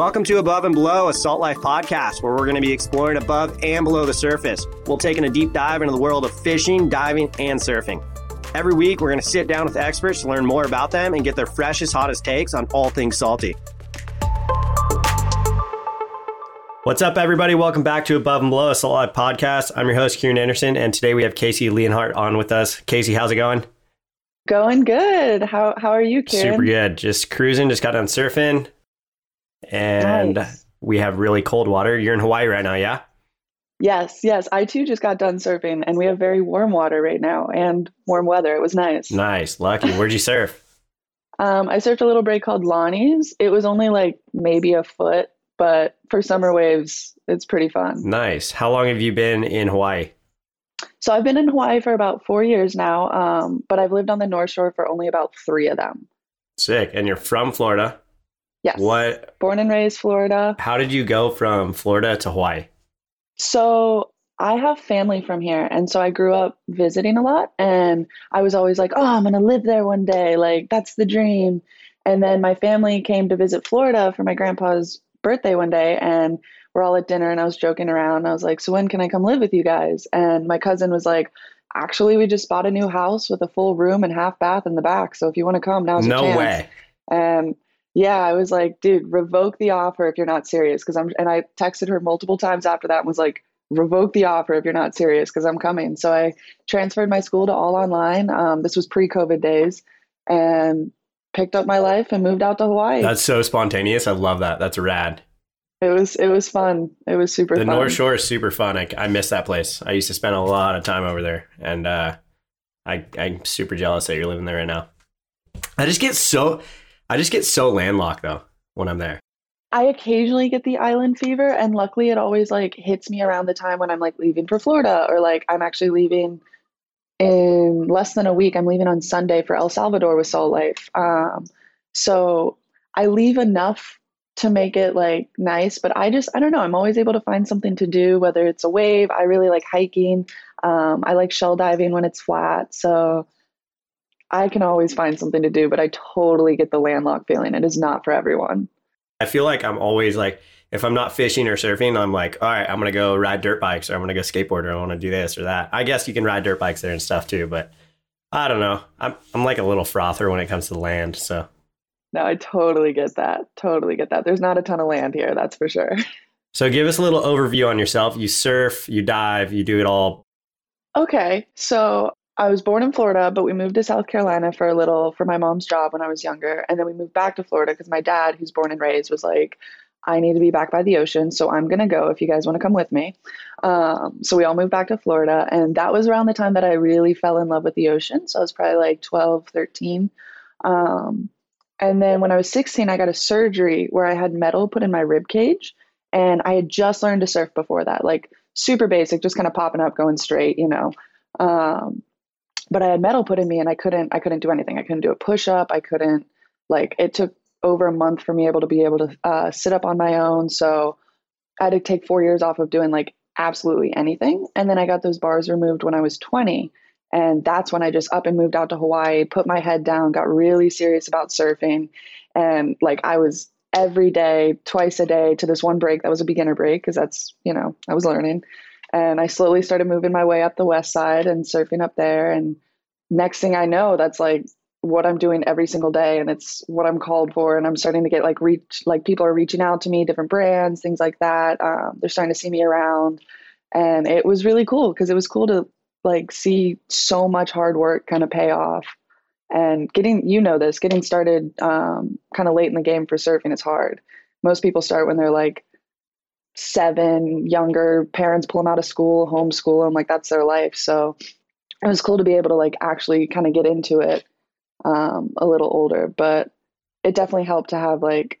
Welcome to Above and Below, a Salt Life podcast where we're going to be exploring above and below the surface. We'll take in a deep dive into the world of fishing, diving, and surfing. Every week, we're going to sit down with experts to learn more about them and get their freshest, hottest takes on all things salty. What's up, everybody? Welcome back to Above and Below, a Salt Life podcast. I'm your host, Kieran Anderson, and today we have Casey Leonhardt on with us. Casey, how's it going? Going good. How how are you, Kieran? Super good. Just cruising, just got done surfing and nice. we have really cold water. You're in Hawaii right now, yeah? Yes, yes. I too just got done surfing, and we have very warm water right now and warm weather. It was nice. Nice, lucky. Where'd you surf? um, I surfed a little break called Lonnie's. It was only like maybe a foot, but for summer waves, it's pretty fun. Nice. How long have you been in Hawaii? So I've been in Hawaii for about four years now, um, but I've lived on the North Shore for only about three of them. Sick. And you're from Florida? Yes. What? Born and raised Florida. How did you go from Florida to Hawaii? So I have family from here. And so I grew up visiting a lot. And I was always like, oh, I'm going to live there one day. Like, that's the dream. And then my family came to visit Florida for my grandpa's birthday one day. And we're all at dinner. And I was joking around. I was like, so when can I come live with you guys? And my cousin was like, actually, we just bought a new house with a full room and half bath in the back. So if you want to come, now's no your chance. way. And yeah, I was like, dude, revoke the offer if you're not serious. Cause I'm, and I texted her multiple times after that and was like, revoke the offer if you're not serious because I'm coming. So I transferred my school to all online. Um, this was pre COVID days and picked up my life and moved out to Hawaii. That's so spontaneous. I love that. That's rad. It was it was fun. It was super the fun. North Shore is super fun. I, I miss that place. I used to spend a lot of time over there and uh, I, I'm super jealous that you're living there right now. I just get so I just get so landlocked though when I'm there. I occasionally get the island fever, and luckily it always like hits me around the time when I'm like leaving for Florida or like I'm actually leaving in less than a week. I'm leaving on Sunday for El Salvador with Salt Life. Um, so I leave enough to make it like nice, but I just I don't know. I'm always able to find something to do, whether it's a wave. I really like hiking. Um, I like shell diving when it's flat. So I can always find something to do, but I totally get the landlocked feeling. It is not for everyone. I feel like I'm always like, if I'm not fishing or surfing, I'm like, all right, I'm gonna go ride dirt bikes or I'm gonna go skateboard or I want to do this or that. I guess you can ride dirt bikes there and stuff too, but I don't know. I'm I'm like a little frother when it comes to land. So no, I totally get that. Totally get that. There's not a ton of land here, that's for sure. So give us a little overview on yourself. You surf, you dive, you do it all. Okay, so I was born in Florida, but we moved to South Carolina for a little for my mom's job when I was younger. And then we moved back to Florida because my dad, who's born and raised, was like, I need to be back by the ocean. So I'm going to go if you guys want to come with me. Um, so we all moved back to Florida. And that was around the time that I really fell in love with the ocean. So I was probably like 12, 13. Um, and then when I was 16, I got a surgery where I had metal put in my rib cage. And I had just learned to surf before that, like super basic, just kind of popping up, going straight, you know. Um, but I had metal put in me and I couldn't I couldn't do anything. I couldn't do a push up. I couldn't like it took over a month for me able to be able to uh, sit up on my own. So I had to take four years off of doing like absolutely anything. And then I got those bars removed when I was 20. And that's when I just up and moved out to Hawaii, put my head down, got really serious about surfing. And like I was every day, twice a day to this one break that was a beginner break because that's, you know, I was learning. And I slowly started moving my way up the west side and surfing up there. And next thing I know, that's like what I'm doing every single day. And it's what I'm called for. And I'm starting to get like reach, like people are reaching out to me, different brands, things like that. Um, they're starting to see me around. And it was really cool because it was cool to like see so much hard work kind of pay off. And getting, you know, this, getting started um, kind of late in the game for surfing is hard. Most people start when they're like seven, younger parents pull them out of school, homeschool them, like that's their life. So it was cool to be able to like actually kind of get into it um, a little older, but it definitely helped to have like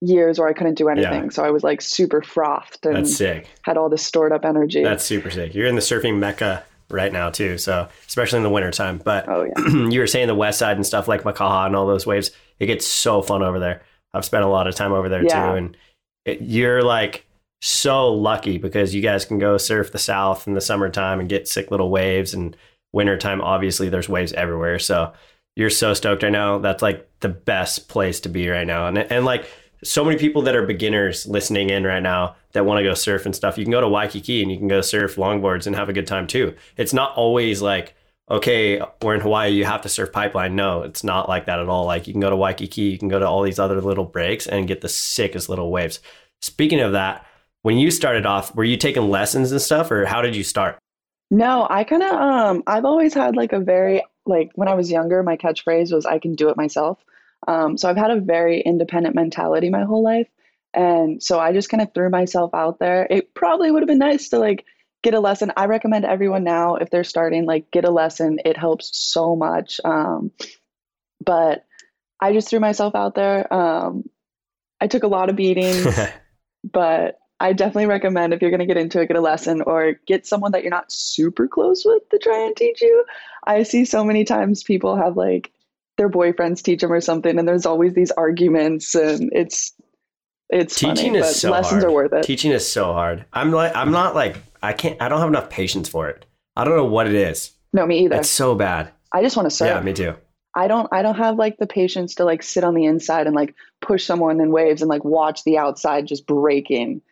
years where I couldn't do anything. Yeah. So I was like super frothed and That's sick. had all this stored up energy. That's super sick. You're in the surfing mecca right now too. So especially in the wintertime. But oh, yeah. you were saying the west side and stuff like Makaha and all those waves, it gets so fun over there. I've spent a lot of time over there yeah. too. And it, you're like so lucky because you guys can go surf the south in the summertime and get sick little waves and wintertime obviously there's waves everywhere so you're so stoked right now that's like the best place to be right now and and like so many people that are beginners listening in right now that want to go surf and stuff. You can go to Waikiki and you can go surf longboards and have a good time too. It's not always like, okay, we're in Hawaii, you have to surf pipeline. No, it's not like that at all. Like you can go to Waikiki, you can go to all these other little breaks and get the sickest little waves. Speaking of that, when you started off, were you taking lessons and stuff or how did you start? No, I kind of um I've always had like a very like when I was younger, my catchphrase was I can do it myself. Um, so I've had a very independent mentality my whole life. And so I just kind of threw myself out there. It probably would have been nice to like get a lesson. I recommend everyone now if they're starting, like get a lesson. It helps so much. Um, but I just threw myself out there. Um, I took a lot of beatings, but I definitely recommend if you're going to get into it, get a lesson or get someone that you're not super close with to try and teach you. I see so many times people have like their boyfriends teach them or something, and there's always these arguments, and it's it's teaching funny, is so lessons hard. are worth it. Teaching is so hard. I'm like I'm not like I can't I don't have enough patience for it. I don't know what it is. No, me either. It's so bad. I just want to surf. Yeah, me too. I don't I don't have like the patience to like sit on the inside and like push someone in waves and like watch the outside just breaking.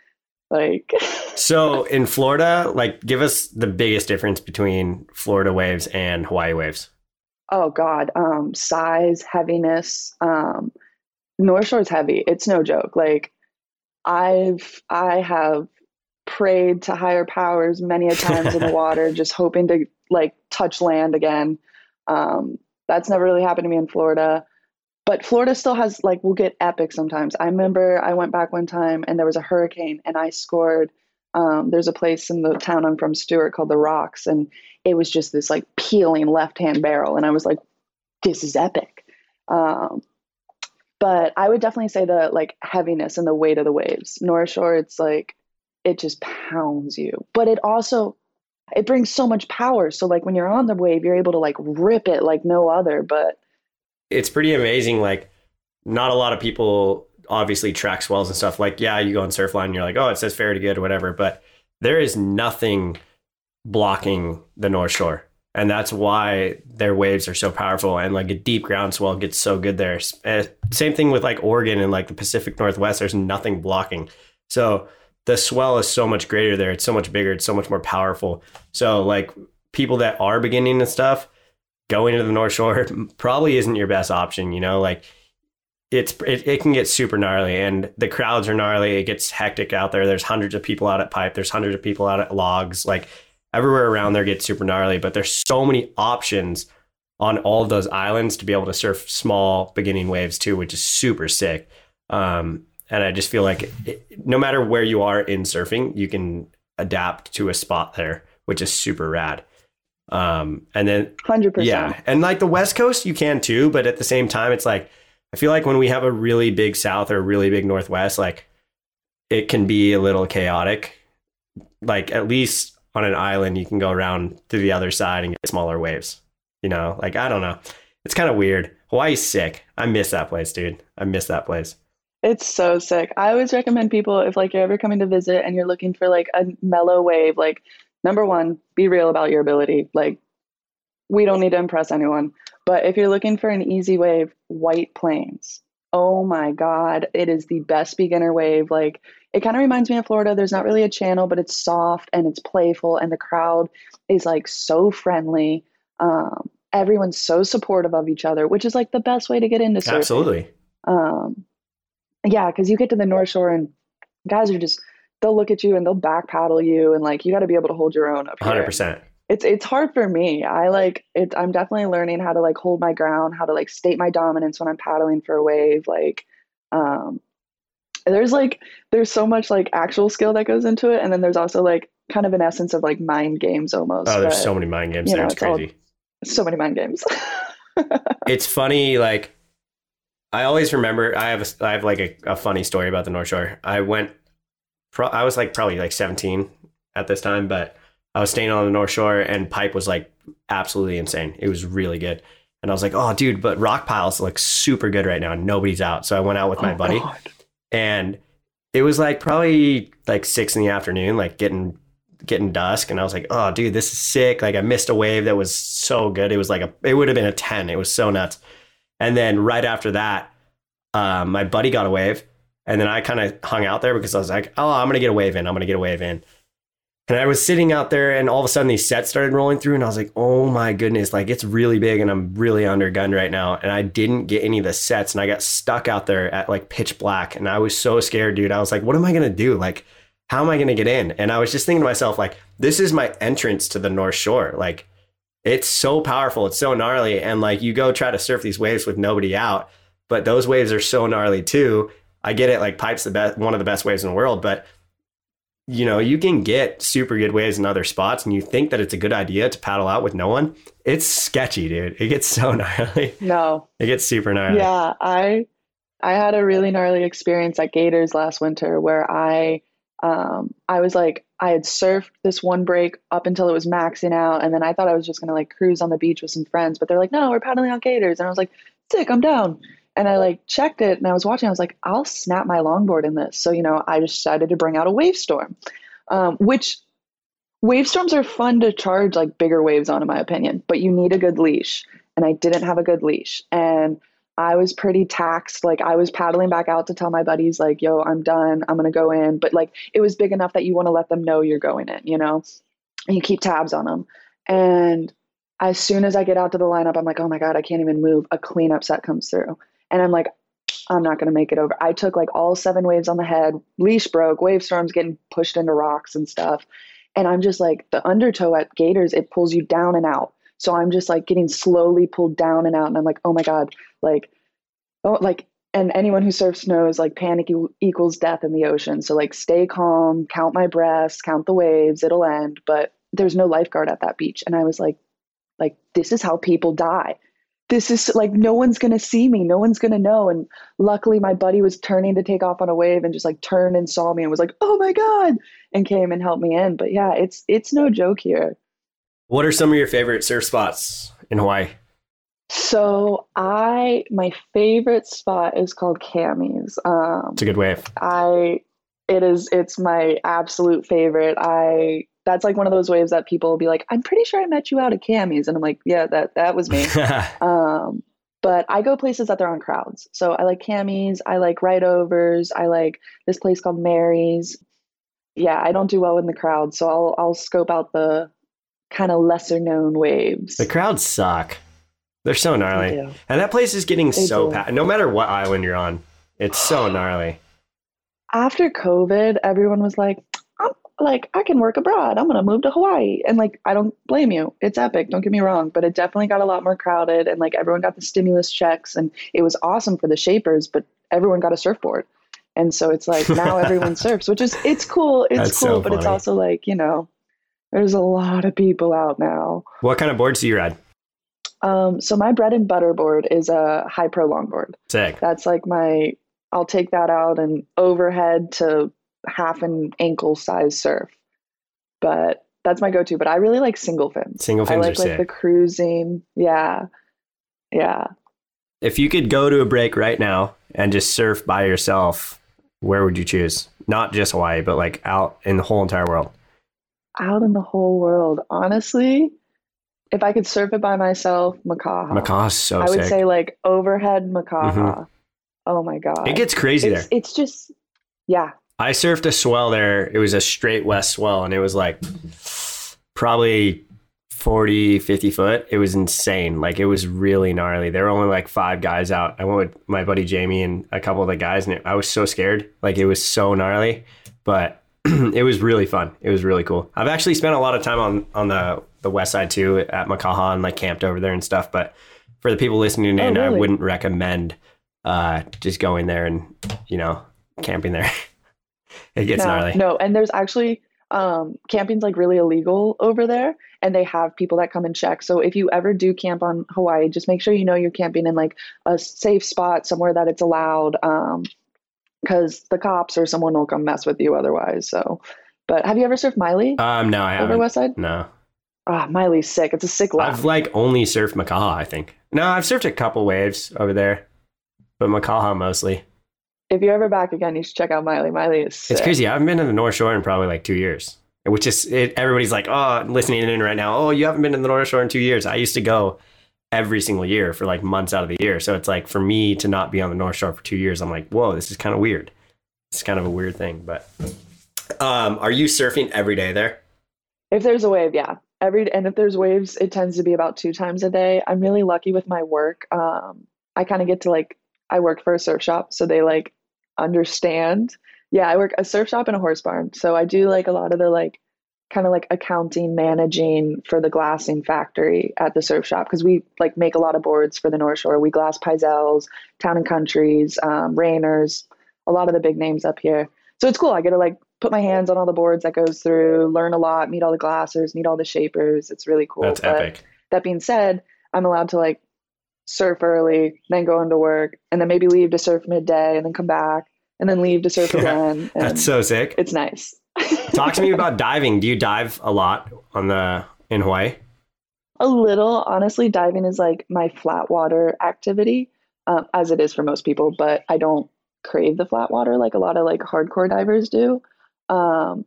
Like So in Florida, like give us the biggest difference between Florida waves and Hawaii waves. Oh God. Um size, heaviness. Um North Shore's heavy. It's no joke. Like I've I have prayed to higher powers many a times in the water, just hoping to like touch land again. Um, that's never really happened to me in Florida but Florida still has like we'll get epic sometimes. I remember I went back one time and there was a hurricane and I scored. Um, there's a place in the town I'm from, Stuart, called the Rocks, and it was just this like peeling left hand barrel, and I was like, this is epic. Um, but I would definitely say the like heaviness and the weight of the waves. North Shore, it's like it just pounds you, but it also it brings so much power. So like when you're on the wave, you're able to like rip it like no other. But it's pretty amazing. Like, not a lot of people obviously track swells and stuff. Like, yeah, you go on Surfline and you're like, oh, it says fair to good or whatever, but there is nothing blocking the North Shore. And that's why their waves are so powerful. And like a deep ground swell gets so good there. Uh, same thing with like Oregon and like the Pacific Northwest, there's nothing blocking. So the swell is so much greater there. It's so much bigger. It's so much more powerful. So like people that are beginning and stuff, going to the North Shore probably isn't your best option. You know, like it's it, it can get super gnarly, and the crowds are gnarly. It gets hectic out there. There's hundreds of people out at pipe. There's hundreds of people out at logs. Like everywhere around there gets super gnarly. But there's so many options on all of those islands to be able to surf small beginning waves too, which is super sick. Um, and I just feel like it, no matter where you are in surfing, you can adapt to a spot there, which is super rad. Um, and then 100%. Yeah. And like the West Coast, you can too. But at the same time, it's like, I feel like when we have a really big South or a really big Northwest, like it can be a little chaotic. Like at least on an island, you can go around to the other side and get smaller waves. You know, like I don't know. It's kind of weird. Hawaii's sick. I miss that place, dude. I miss that place. It's so sick. I always recommend people if like you're ever coming to visit and you're looking for like a mellow wave, like number one, be real about your ability. Like, we don't need to impress anyone. But if you're looking for an easy wave, White Plains. Oh my God, it is the best beginner wave. Like, it kind of reminds me of Florida. There's not really a channel, but it's soft and it's playful, and the crowd is like so friendly. Um, everyone's so supportive of each other, which is like the best way to get into surfing. Absolutely. Um, yeah, because you get to the North Shore and guys are just they'll look at you and they'll back paddle you and like you got to be able to hold your own up here. 100%. It's it's hard for me. I like it I'm definitely learning how to like hold my ground, how to like state my dominance when I'm paddling for a wave like um there's like there's so much like actual skill that goes into it and then there's also like kind of an essence of like mind games almost. Oh, there's but, so many mind games there. Know, it's, it's crazy. All, so many mind games. it's funny like I always remember I have a, I have like a, a funny story about the North Shore. I went pro- I was like probably like 17 at this time, but I was staying on the North Shore and pipe was like absolutely insane. It was really good. And I was like, oh, dude, but rock piles look super good right now. Nobody's out. So I went out with my oh, buddy God. and it was like probably like six in the afternoon, like getting getting dusk. And I was like, oh, dude, this is sick. Like I missed a wave that was so good. It was like a, it would have been a 10. It was so nuts. And then right after that, um, my buddy got a wave And then I kind of hung out there because I was like, oh, I'm going to get a wave in. I'm going to get a wave in. And I was sitting out there and all of a sudden these sets started rolling through and I was like, oh my goodness, like it's really big and I'm really undergunned right now. And I didn't get any of the sets and I got stuck out there at like pitch black. And I was so scared, dude. I was like, what am I going to do? Like, how am I going to get in? And I was just thinking to myself, like, this is my entrance to the North Shore. Like, it's so powerful. It's so gnarly. And like, you go try to surf these waves with nobody out, but those waves are so gnarly too. I get it. Like, pipe's the best, one of the best waves in the world, but you know, you can get super good waves in other spots and you think that it's a good idea to paddle out with no one. It's sketchy, dude. It gets so gnarly. No. It gets super gnarly. Yeah, I I had a really gnarly experience at Gators last winter where I um I was like I had surfed this one break up until it was maxing out and then I thought I was just going to like cruise on the beach with some friends, but they're like, "No, we're paddling out Gators." And I was like, "Sick, I'm down." And I like checked it and I was watching. I was like, I'll snap my longboard in this. So, you know, I just decided to bring out a Wavestorm, um, which Wavestorms are fun to charge like bigger waves on, in my opinion, but you need a good leash. And I didn't have a good leash. And I was pretty taxed. Like I was paddling back out to tell my buddies, like, yo, I'm done. I'm to go in. But like it was big enough that you want to let them know you're going in, you know? And you keep tabs on them. And as soon as I get out to the lineup, I'm like, oh my God, I can't even move. A cleanup set comes through. And I'm like, I'm not going to make it over. I took like all seven waves on the head, leash broke, Wavestorms getting pushed into rocks and stuff. And I'm just like, the undertow at Gators, it pulls you down and out. So I'm just like getting slowly pulled down and out. And I'm like, oh my God, like, oh, like, and anyone who surfs knows like panic equals death in the ocean. So like stay calm, count my breaths, count the waves, it'll end. But there's no lifeguard at that beach. And I was like, like, this is how people die this is like no one's going to see me. No one's going to know. And luckily my buddy was turning to take off on a wave and just like turned and saw me and was like oh my god and came and helped me in. But yeah it's it's no joke here. What are some of your favorite surf spots in hawaii? So i my favorite spot is called Kami's. Um it's a good wave. I it is it's my absolute favorite. I that's like one of those waves that people will be like, I'm pretty sure I met you out at Kami's. And I'm like, yeah, that, that was me. um, but I go places that they're on crowds. So I like Kami's, I like Right Overs, I like this place called Mary's. Yeah, I don't do well in the crowd, so I'll I'll scope out the kind of lesser known waves. The crowds suck. They're so gnarly. They and that place is getting they so packed. No matter what island you're on, it's so gnarly. After COVID, everyone was like, like I can work abroad. I'm gonna move to Hawaii, and like I don't blame you. It's epic. Don't get me wrong, but it definitely got a lot more crowded, and like everyone got the stimulus checks, and it was awesome for the shapers, but everyone got a surfboard, and so it's like now everyone surfs, which is it's cool. It's That's cool, so but it's also like you know, there's a lot of people out now. What kind of boards do you ride? Um, so my bread and butter board is a high pro longboard. Sick. That's like my. I'll take that out and overhead to half an ankle size surf. But that's my go-to. But I really like single fins. Single fins I like like sick. the cruising. Yeah, yeah. If you could go to a break right now and just surf by yourself, where would you choose? Not just Hawaii, but like out in the whole entire world. Out in the whole world, honestly. If I could surf it by myself, Makaha. Makaha's so I would sick. say like overhead Makaha. Mm-hmm. Oh my god. It gets crazy it's, there. It's just yeah, I surfed a swell there. It was a straight west swell, and it was like probably 40, 50 foot. It was insane. Like it was really gnarly. There were only like five guys out. I went with my buddy Jamie and a couple of the guys, and it, I was so scared. Like it was so gnarly, but it was really fun. It was really cool. I've actually spent a lot of time on on the the west side too at Makaha and like camped over there and stuff. But for the people listening oh, in, really? I wouldn't recommend uh, just going there and you know camping there. it gets no, gnarly. No, and there's actually um, camping's like really illegal over there, and they have people that come and check. So if you ever do camp on Hawaii, just make sure you know you're camping in like a safe spot somewhere that it's allowed, because um, the cops or someone will come mess with you otherwise. So, but have you ever surfed Maili? Um, no, I haven't. Over West Side? No. Ah, oh, Maili's sick. It's a sick lap. I've like only surfed Makaha, I think. No, I've surfed a couple waves over there, but Makaha mostly if you're ever back again, you should check out Miley. Maili is sick. It's crazy. I haven't been to the North Shore in probably like two years, which is it, everybody's like, oh, listening in right now. Oh, you haven't been to the North Shore in two years. I used to go every single year for like months out of the year. So it's like for me to not be on the North Shore for two years, I'm like, whoa, this is kind of weird. it's kind of a weird thing. But um, are you surfing every day there? If there's a wave, yeah. Every and if there's waves, it tends to be about two times a day. I'm really lucky with my work. Um, I kind of get to like I work for a surf shop, so they like understand. Yeah, I work a surf shop and a horse barn, so I do like a lot of the like kind of like accounting, managing for the glassing factory at the surf shop because we like make a lot of boards for the North Shore. We glass Pyzels, Town and Countries, um, Rainers, a lot of the big names up here. So it's cool. I get to like put my hands on all the boards that goes through, learn a lot, meet all the glassers, meet all the shapers. It's really cool. That's but epic. That being said, I'm allowed to like surf early, then go into work, and then maybe leave to surf midday, and then come back, and then leave to surf again. That's so sick. It's nice. Talk to me about diving. Do you dive a lot on the in Hawaii? A little, honestly. Diving is like my flat water activity, um, as it is for most people. But I don't crave the flat water like a lot of like hardcore divers do. Um,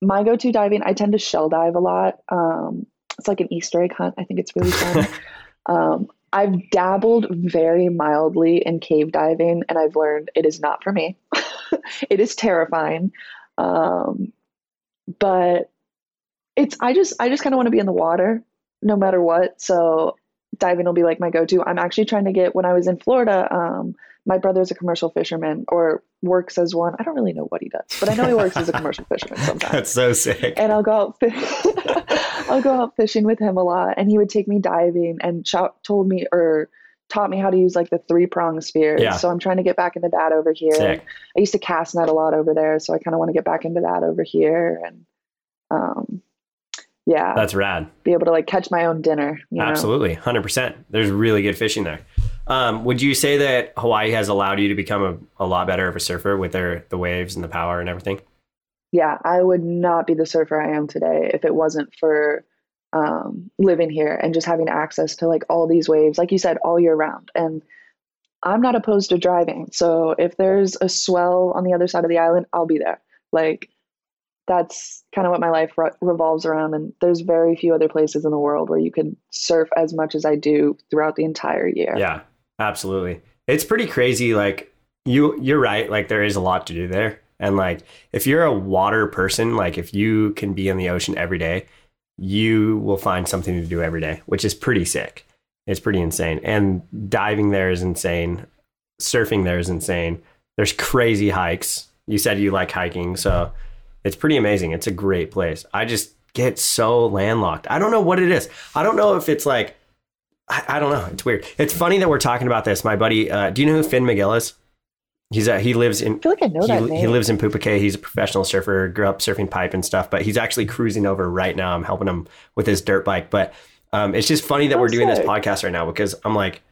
my go-to diving, I tend to shell dive a lot. Um, it's like an Easter egg hunt. I think it's really fun. um, I've dabbled very mildly in cave diving, and I've learned it is not for me. it is terrifying. Um, but it's I just I just kind of want to be in the water no matter what. So diving will be like my go-to. I'm actually trying to get when I was in Florida. Um, my brother's a commercial fisherman or works as one. I don't really know what he does, but I know he works as a commercial fisherman sometimes. That's so sick. And I'll go out, I'll go out fishing with him a lot, and he would take me diving and told me or taught me how to use like the three prong spears. Yeah. So I'm trying to get back into that over here. Sick. I used to cast net a lot over there, so I kind of want to get back into that over here and um yeah. That's rad. Be able to like catch my own dinner. Absolutely. 100%. There's really good fishing there. Um, would you say that Hawaii has allowed you to become a, a lot better of a surfer with their the waves and the power and everything? Yeah, I would not be the surfer I am today if it wasn't for um, living here and just having access to like all these waves, like you said, all year round. And I'm not opposed to driving. So if there's a swell on the other side of the island, I'll be there. Like that's kind of what my life re- revolves around. And there's very few other places in the world where you can surf as much as I do throughout the entire year. Yeah, absolutely. It's pretty crazy. Like you, you're right. Like there is a lot to do there. And like if you're a water person, like if you can be in the ocean every day, you will find something to do every day, which is pretty sick. It's pretty insane. And diving there is insane. Surfing there is insane. There's crazy hikes. You said you like hiking, so it's pretty amazing. It's a great place. I just get so landlocked. I don't know what it is. I don't know if it's like I, I don't know. It's weird. It's funny that we're talking about this. My buddy, uh, do you know who Finn McGill is? He's a, he lives in. I feel like I know he, that name. He lives in Pupukea. He's a professional surfer. Grew up surfing pipe and stuff, but he's actually cruising over right now. I'm helping him with his dirt bike. But um, it's just funny that we're doing sick. this podcast right now because I'm like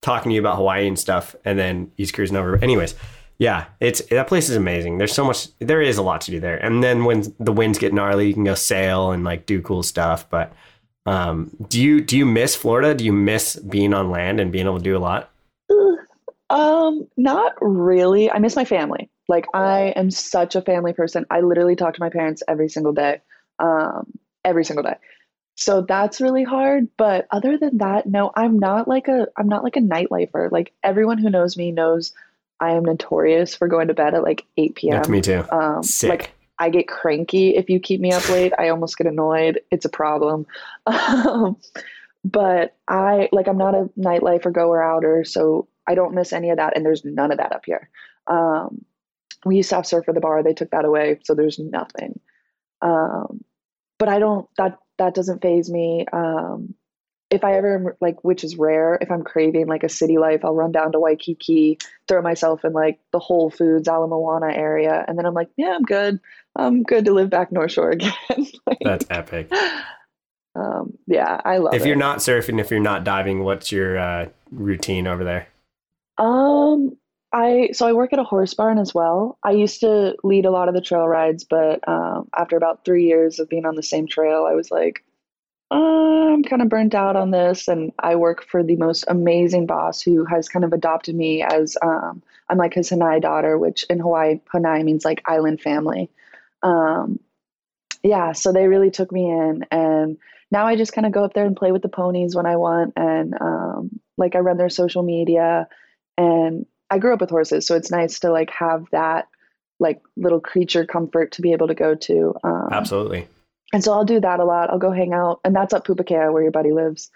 talking to you about Hawaii and stuff, and then he's cruising over. Anyways, yeah, it's that place is amazing. There's so much. There is a lot to do there. And then when the winds get gnarly, you can go sail and like do cool stuff. But um, do you do you miss Florida? Do you miss being on land and being able to do a lot? Um, not really. I miss my family. Like I am such a family person. I literally talk to my parents every single day. Um, every single day. So that's really hard. But other than that, no, I'm not like a I'm not like a nightlifer. Like everyone who knows me knows I am notorious for going to bed at like 8 p.m. That's me too. Um, Sick. Like I get cranky if you keep me up late. I almost get annoyed. It's a problem. Um, but I like I'm not a nightlifer goer outer, so I don't miss any of that, and there's none of that up here. Um, we used to have surf at the bar; they took that away, so there's nothing. Um, but I don't that that doesn't phase me. Um, if I ever like, which is rare, if I'm craving like a city life, I'll run down to Waikiki, throw myself in like the Whole Foods Ala Moana area, and then I'm like, yeah, I'm good. I'm good to live back North Shore again. like, That's epic. Um, yeah, I love. If it. you're not surfing, if you're not diving, what's your uh, routine over there? Um, I so I work at a horse barn as well. I used to lead a lot of the trail rides, but um, after about three years of being on the same trail, I was like, uh, I'm kind of burnt out on this. And I work for the most amazing boss who has kind of adopted me as um, I'm like his Hanai daughter, which in Hawaii, Hanai means like island family. Um, yeah, so they really took me in, and now I just kind of go up there and play with the ponies when I want, and um, like I run their social media and I grew up with horses, so it's nice to like have that like little creature comfort to be able to go to. Um, Absolutely. And so I'll do that a lot. I'll go hang out, and that's up Pupukea where your buddy lives.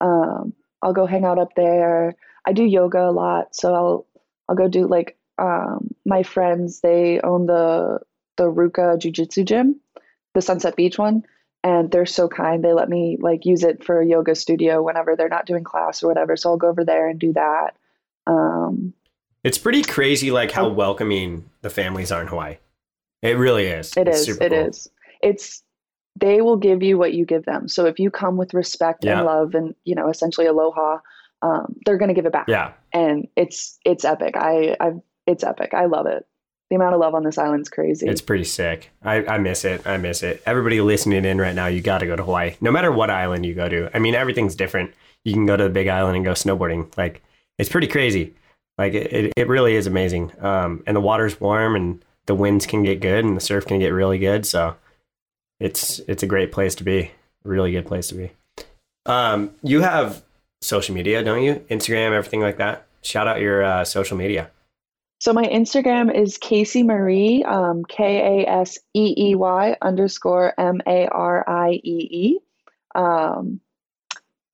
Um, I'll go hang out up there. I do yoga a lot, so I'll I'll go do like um, my friends. They own the the Ruka Jiu Jitsu gym, the Sunset Beach one, and they're so kind. They let me like use it for a yoga studio whenever they're not doing class or whatever. So I'll go over there and do that. Um, it's pretty crazy, like how welcoming the families are in Hawaii. It really is. It it's is. It cool. is. It's they will give you what you give them. So if you come with respect yeah. and love and you know essentially aloha, um, they're going to give it back. Yeah, and it's it's epic. I I it's epic. I love it. The amount of love on this island is crazy. It's pretty sick. I, I miss it. I miss it. Everybody listening in right now, you got to go to Hawaii. No matter what island you go to. I mean, everything's different. You can go to the Big Island and go snowboarding. Like it's pretty crazy. Like it, it really is amazing. Um, and the water's warm and the winds can get good and the surf can get really good. So it's it's a great place to be. Really good place to be. Um, you have social media, don't you? Instagram, everything like that. Shout out your uh, social media. So my Instagram is Casey Marie, um, K A S E E Y underscore M A R I E E. Um,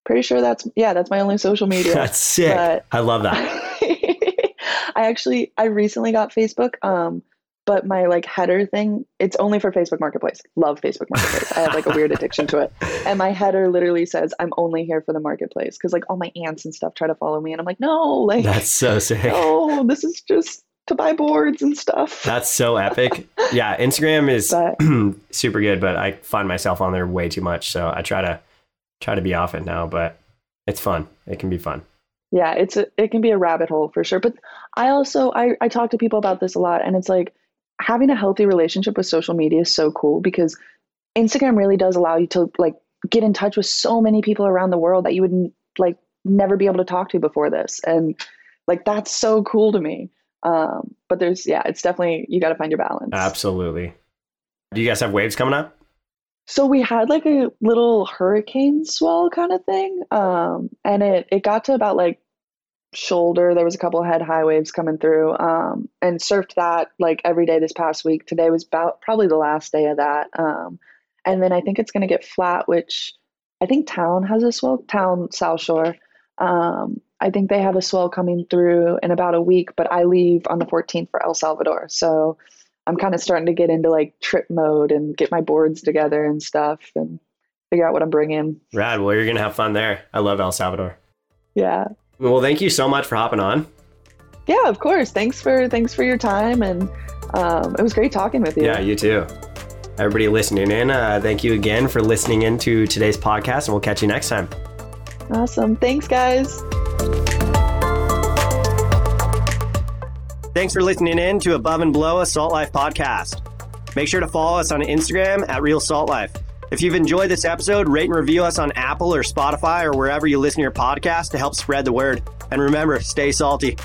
pretty sure that's yeah, that's my only social media. That's sick. But I love that. I actually I recently got Facebook. Um, but my like header thing it's only for facebook marketplace love facebook marketplace i have like a weird addiction to it and my header literally says i'm only here for the marketplace because like all my aunts and stuff try to follow me and i'm like no like that's so sick oh this is just to buy boards and stuff that's so epic yeah instagram is but, super good but i find myself on there way too much so i try to try to be off it now but it's fun. It can be fun. Yeah it's a, it can be a rabbit hole for sure. But i also I, I talk to people about this a lot and it's like having a healthy relationship with social media is so cool because Instagram really does allow you to like get in touch with so many people around the world that you would like never be able to talk to before this. And like that's so cool to me. Um but there's yeah it's definitely you got to find your balance. Absolutely. Do you guys have waves coming up so we had like a little hurricane swell kind of thing um and it it got to about like shoulder. There was a couple head high waves coming through, um, and surfed that like every day this past week. Today was about probably the last day of that, um, and then I think it's going to get flat, which I think Town has a swell. Town South Shore. Um, I think they have a swell coming through in about a week, but I leave on the 14th for El Salvador, so I'm kind of starting to get into like trip mode and get my boards together and stuff and figure out what I'm bringing. Rad. Well, you're gonna have fun there. I love El Salvador. Yeah. Well, thank you so much for hopping on. Yeah, of course. Thanks for thanks for your time, and um, it was great talking with you. Yeah, you too. Everybody listening in, uh, thank you again for listening in to today's podcast, and we'll catch you next time. Awesome. Thanks, guys. Thanks for listening in to Above and Below a Salt Life podcast. Make sure to follow us on Instagram at Real Salt Life. If you've enjoyed this episode, rate and review us on Apple or Spotify or wherever you listen to your podcast to help spread the word. And remember, stay salty.